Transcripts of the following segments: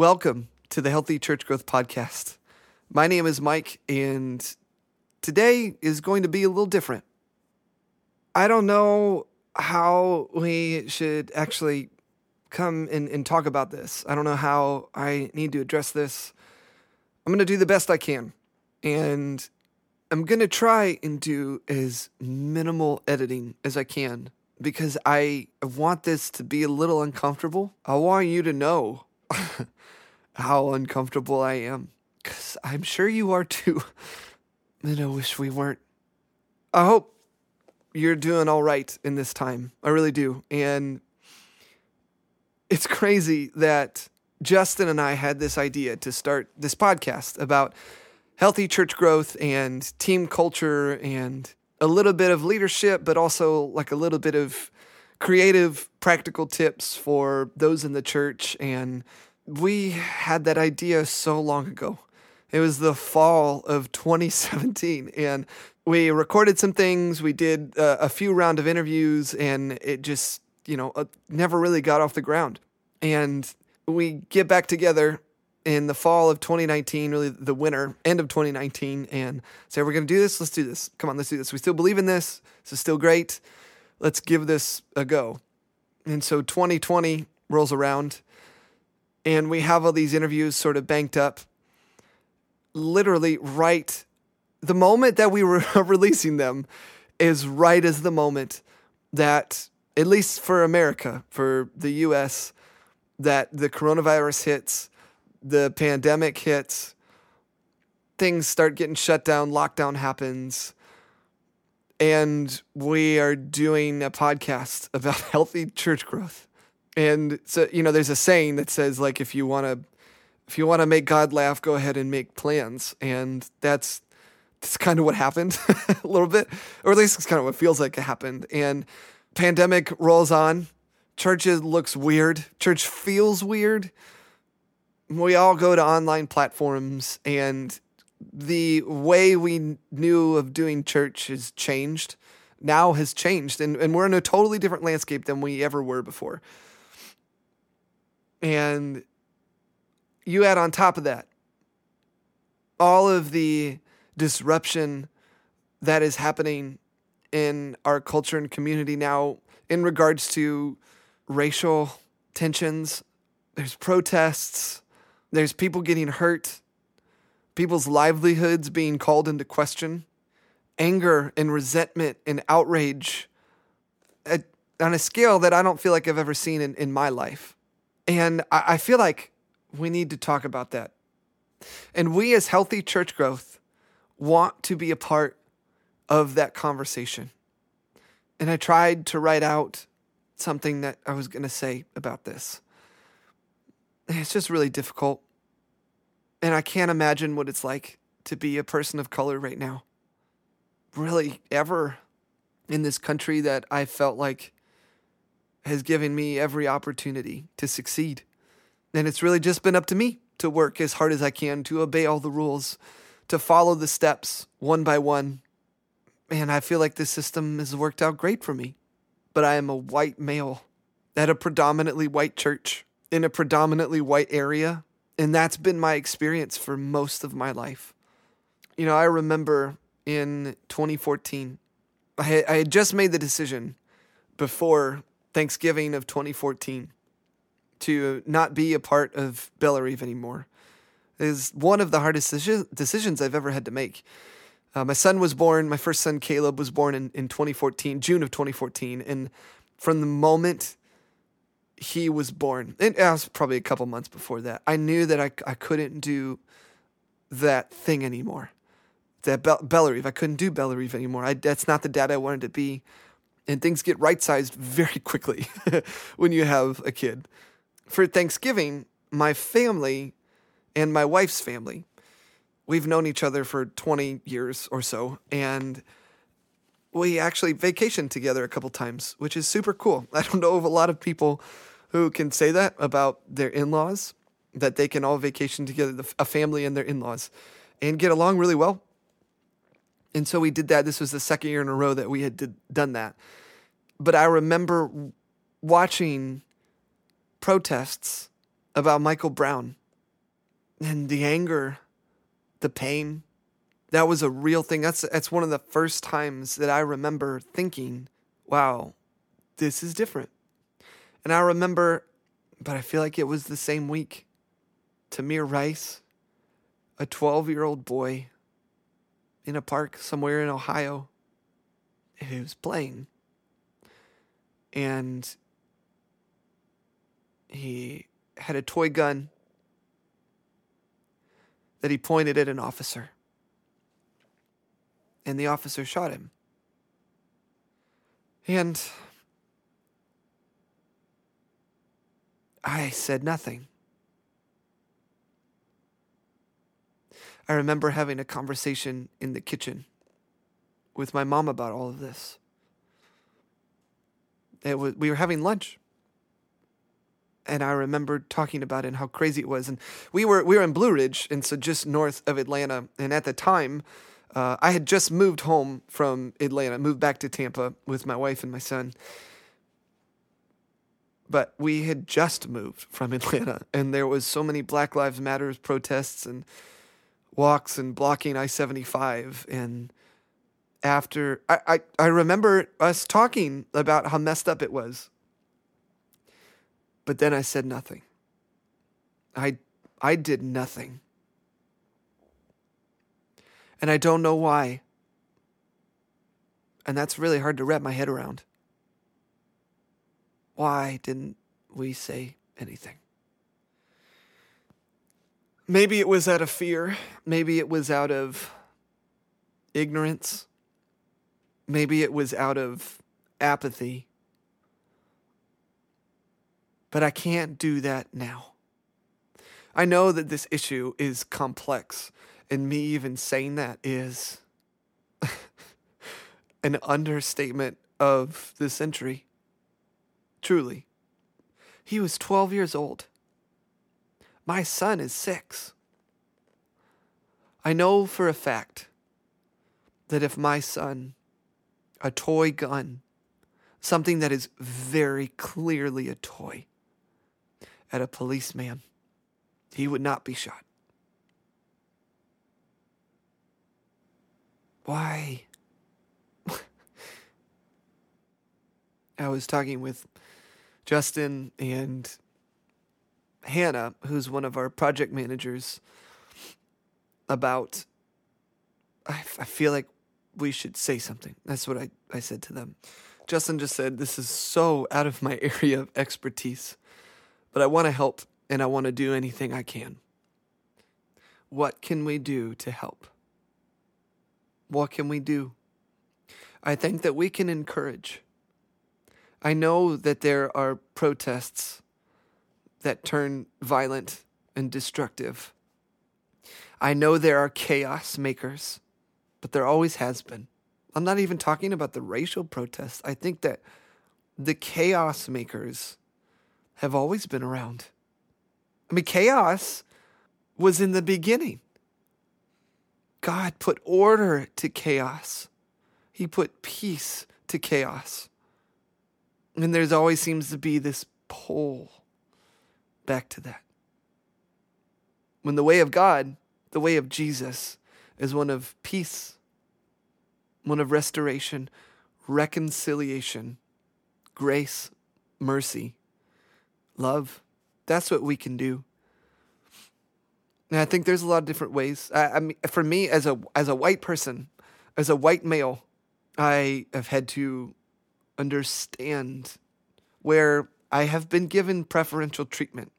Welcome to the Healthy Church Growth Podcast. My name is Mike, and today is going to be a little different. I don't know how we should actually come and, and talk about this. I don't know how I need to address this. I'm going to do the best I can. And I'm going to try and do as minimal editing as I can because I want this to be a little uncomfortable. I want you to know how uncomfortable I am because I'm sure you are too. And I wish we weren't. I hope you're doing all right in this time. I really do. And it's crazy that Justin and I had this idea to start this podcast about healthy church growth and team culture and a little bit of leadership, but also like a little bit of creative, practical tips for those in the church. And we had that idea so long ago. It was the fall of 2017, and we recorded some things. We did uh, a few round of interviews, and it just, you know, uh, never really got off the ground. And we get back together in the fall of 2019, really the winter, end of 2019, and say, we're going to do this. Let's do this. Come on, let's do this. We still believe in this. This is still great. Let's give this a go. And so 2020 rolls around, and we have all these interviews sort of banked up. Literally, right the moment that we were releasing them is right as the moment that, at least for America, for the US, that the coronavirus hits, the pandemic hits, things start getting shut down, lockdown happens, and we are doing a podcast about healthy church growth. And so, you know, there's a saying that says like if you want to if you want to make God laugh, go ahead and make plans. And that's that's kind of what happened a little bit, or at least it's kind of what feels like it happened. And pandemic rolls on. Church looks weird. Church feels weird. We all go to online platforms, and the way we knew of doing church has changed. Now has changed, and, and we're in a totally different landscape than we ever were before. And you add on top of that all of the disruption that is happening in our culture and community now in regards to racial tensions. There's protests, there's people getting hurt, people's livelihoods being called into question, anger and resentment and outrage at, on a scale that I don't feel like I've ever seen in, in my life. And I, I feel like we need to talk about that. And we, as healthy church growth, want to be a part of that conversation. And I tried to write out something that I was going to say about this. It's just really difficult. And I can't imagine what it's like to be a person of color right now. Really, ever in this country that I felt like has given me every opportunity to succeed. And it's really just been up to me to work as hard as I can to obey all the rules, to follow the steps one by one. And I feel like this system has worked out great for me. But I am a white male at a predominantly white church in a predominantly white area. And that's been my experience for most of my life. You know, I remember in 2014, I had, just made the decision before Thanksgiving of 2014 to not be a part of Bellarive anymore. Is one of the hardest decisions I've ever had to make. Uh, my son was born, my first son Caleb was born in, in 2014, June of 2014. And from the moment he was born, and it was probably a couple months before that, I knew that I, I couldn't do that thing anymore. That Be- Bellarive, I couldn't do Bellarive anymore. I, that's not the dad I wanted to be. And things get right sized very quickly when you have a kid for Thanksgiving, my family and my wife's family, we've known each other for 20 years or so, and we actually vacationed together a couple times, which is super cool. I don't know of a lot of people who can say that about their in laws, that they can all vacation together, a family and their in laws, and get along really well. And so we did that. This was the second year in a row that we had did, done that. But I remember watching protests about Michael Brown and the anger, the pain, that was a real thing. That's that's one of the first times that I remember thinking, "Wow, this is different." And I remember, but I feel like it was the same week. Tamir Rice, a 12-year-old boy in a park somewhere in Ohio, who was playing, and he had a toy gun that he pointed at an officer and the officer shot him. And I said nothing. I remember having a conversation in the kitchen with my mom about all of this. It was, we were having lunch. And I remember talking about it and how crazy it was. And we were we were in Blue Ridge, and so just north of Atlanta. And at the time, uh, I had just moved home from Atlanta, moved back to Tampa with my wife and my son. But we had just moved from Atlanta, and there was so many Black Lives Matter protests and walks and blocking I seventy five. And after I, I, I remember us talking about how messed up it was. But then I said nothing. I I did nothing and I don't know why. And that's really hard to wrap my head around. Why didn't we say anything? Maybe it was out of fear. Maybe it was out of ignorance. Maybe it was out of apathy. But I can't do that now. I know that this issue is complex and me even saying that is an understatement of the century. Truly. He was 12 years old. My son is six. I know for a fact that if my son, a toy gun, something that is very clearly a toy, at a policeman, he would not be shot. Why? I was talking with Justin and Hannah, who's one of our project managers, about. I, I feel like we should say something. That's what I, I said to them. Justin just said, This is so out of my area of expertise, but I want to help and I want to do anything I can. What can we do to help? What can we do? I think that we can encourage. I know that there are protests that turn violent and destructive. I know there are chaos makers, but there always has been. I'm not even talking about the racial protests. I think that the chaos makers have always been around. I mean, chaos was in the beginning. God put order to chaos. He put peace to chaos. And there's always seems to be this pull back to that. When the way of God, the way of Jesus, is one of peace, one of restoration, reconciliation, grace, mercy, love. That's what we can do. And I think there's a lot of different ways. I, I mean, for me, as a as a white person, as a white male, I have had to understand where I have been given preferential treatment.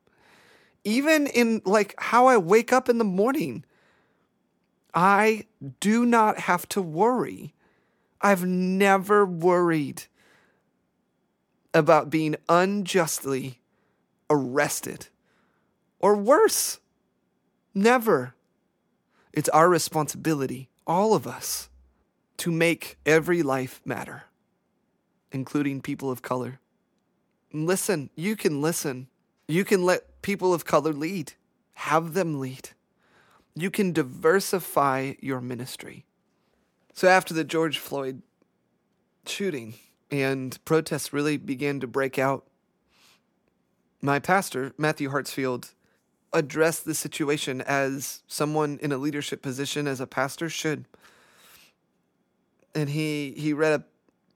Even in like how I wake up in the morning, I do not have to worry. I've never worried about being unjustly arrested or worse Never. It's our responsibility, all of us, to make every life matter, including people of color. Listen, you can listen. You can let people of color lead, have them lead. You can diversify your ministry. So, after the George Floyd shooting and protests really began to break out, my pastor, Matthew Hartsfield, addressed the situation as someone in a leadership position as a pastor should. And he he read a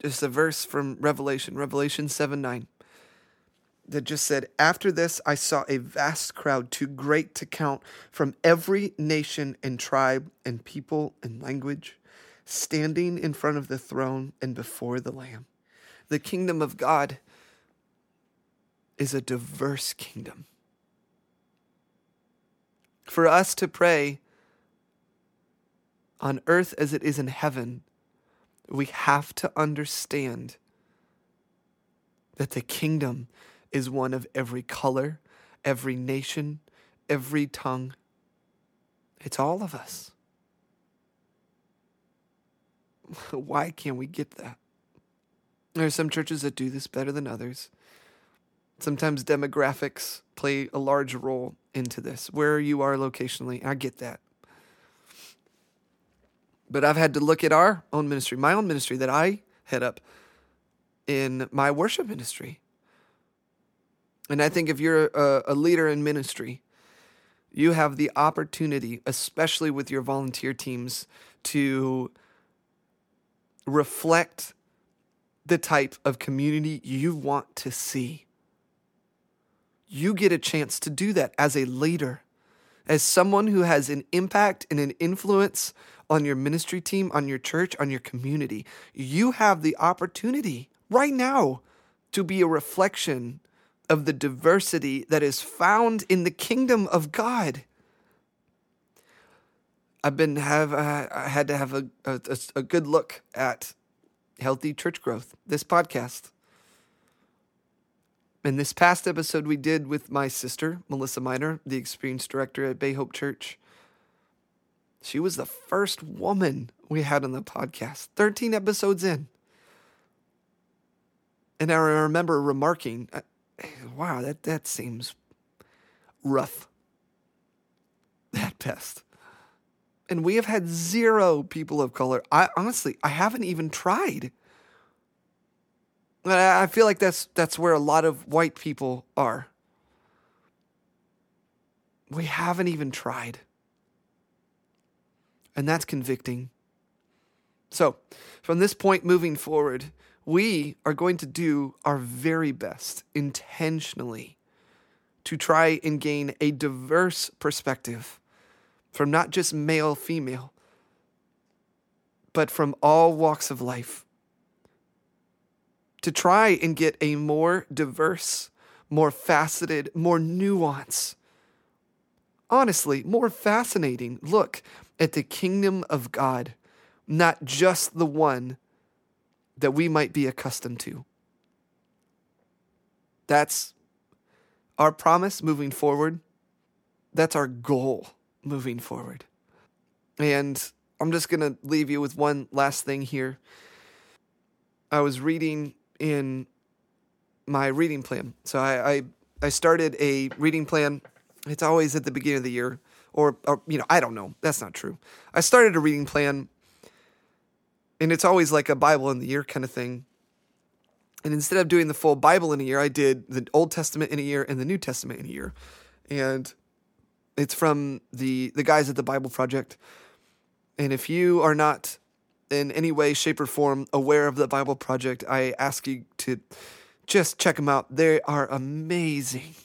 just a verse from Revelation, Revelation 7 9, that just said, After this I saw a vast crowd, too great to count, from every nation and tribe and people and language, standing in front of the throne and before the Lamb. The kingdom of God is a diverse kingdom. For us to pray on earth as it is in heaven, we have to understand that the kingdom is one of every color, every nation, every tongue. It's all of us. Why can't we get that? There are some churches that do this better than others. Sometimes demographics play a large role into this, where you are locationally. I get that. But I've had to look at our own ministry, my own ministry that I head up in my worship ministry. And I think if you're a, a leader in ministry, you have the opportunity, especially with your volunteer teams, to reflect the type of community you want to see. You get a chance to do that as a leader, as someone who has an impact and an influence on your ministry team, on your church, on your community. You have the opportunity right now to be a reflection of the diversity that is found in the kingdom of God. I've been have uh, I had to have a, a, a good look at healthy church growth. This podcast. In this past episode we did with my sister, Melissa Miner, the experienced director at Bay Hope Church, she was the first woman we had on the podcast, 13 episodes in. And I remember remarking, wow, that, that seems rough at best. And we have had zero people of color. I honestly, I haven't even tried. I feel like that's that's where a lot of white people are. We haven't even tried. And that's convicting. So, from this point moving forward, we are going to do our very best intentionally to try and gain a diverse perspective from not just male, female, but from all walks of life. To try and get a more diverse, more faceted, more nuanced, honestly, more fascinating look at the kingdom of God, not just the one that we might be accustomed to. That's our promise moving forward. That's our goal moving forward. And I'm just going to leave you with one last thing here. I was reading in my reading plan. So I, I, I started a reading plan. It's always at the beginning of the year or, or you know, I don't know. That's not true. I started a reading plan, and it's always like a Bible in the year kind of thing. And instead of doing the full Bible in a year, I did the Old Testament in a year and the New Testament in a year. And it's from the the guys at the Bible Project. And if you are not in any way, shape, or form aware of the Bible Project, I ask you to just check them out. They are amazing.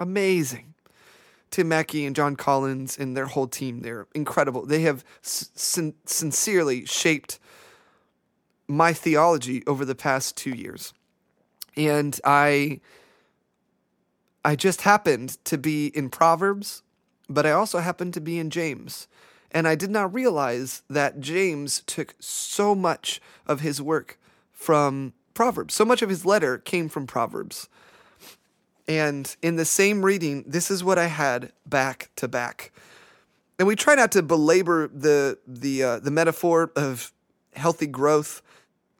Amazing. Tim Mackie and Jon Collins and their whole team. They're incredible. They have sin- sincerely shaped my theology over the past two years. And I I just happened to be in Proverbs, but I also happened to be in James. And I did not realize that James took so much of his work from Proverbs. So much of his letter came from Proverbs. And in the same reading, this is what I had back to back. And we try not to belabor the the uh, the metaphor of healthy growth.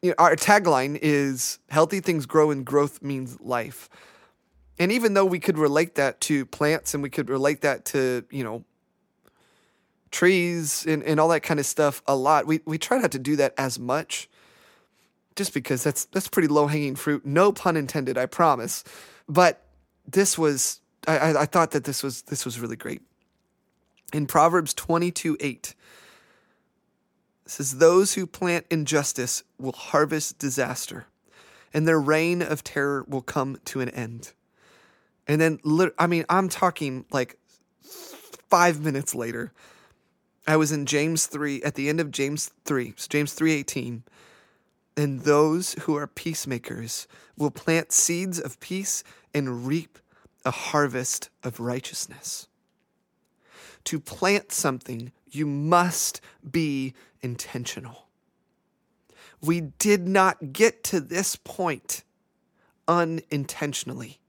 You know, our tagline is healthy things grow and growth means life. And even though we could relate that to plants and we could relate that to, you know, trees and, and all that kind of stuff a lot, we, we try not to do that as much. Just because that's that's pretty low hanging fruit. No pun intended, I promise. But this was I, I, I thought that this was this was really great. In Proverbs 22 8, says, Those who plant injustice will harvest disaster, and their reign of terror will come to an end. And then, I mean, I'm talking like five minutes later, I was in James 3, at the end of James 3, James 3.18, and those who are peacemakers will plant seeds of peace and reap a harvest of righteousness. To plant something, you must be intentional. We did not get to this point unintentionally.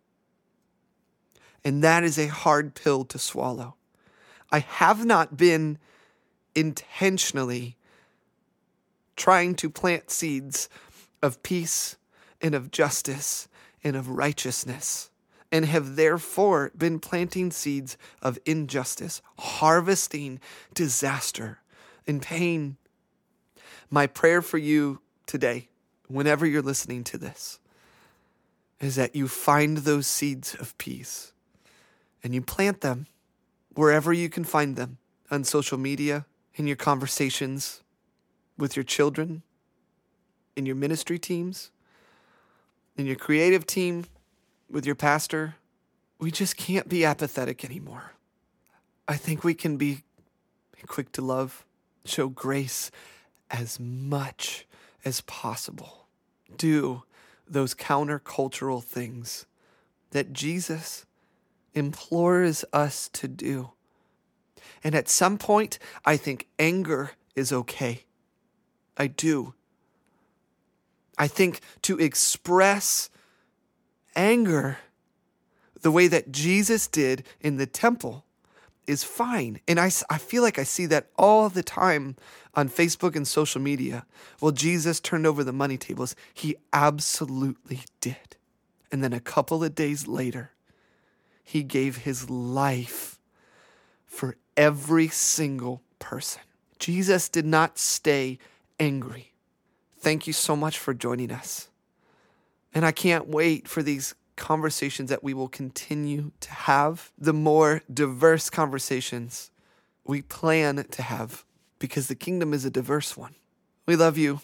And that is a hard pill to swallow. I have not been intentionally trying to plant seeds of peace and of justice and of righteousness, and have therefore been planting seeds of injustice, harvesting disaster and pain. My prayer for you today, whenever you're listening to this, is that you find those seeds of peace and you plant them wherever you can find them on social media, in your conversations with your children, in your ministry teams, in your creative team, with your pastor. We just can't be apathetic anymore. I think we can be quick to love, show grace as much as possible. Do those countercultural things that Jesus implores us to do. And at some point, I think anger is okay. I do. I think to express anger the way that Jesus did in the temple is fine. And I, I feel like I see that all the time on Facebook and social media. Well, Jesus turned over the money tables. He absolutely did. And then a couple of days later, he gave his life for every single person. Jesus did not stay angry. Thank you so much for joining us. And I can't wait for these conversations that we will continue to have, the more diverse conversations we plan to have, because the kingdom is a diverse one. We love you,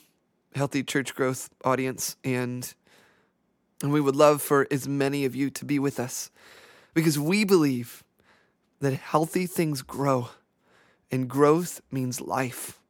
Healthy Church Growth audience, and, and we would love for as many of you to be with us because we believe that healthy things grow and growth means life.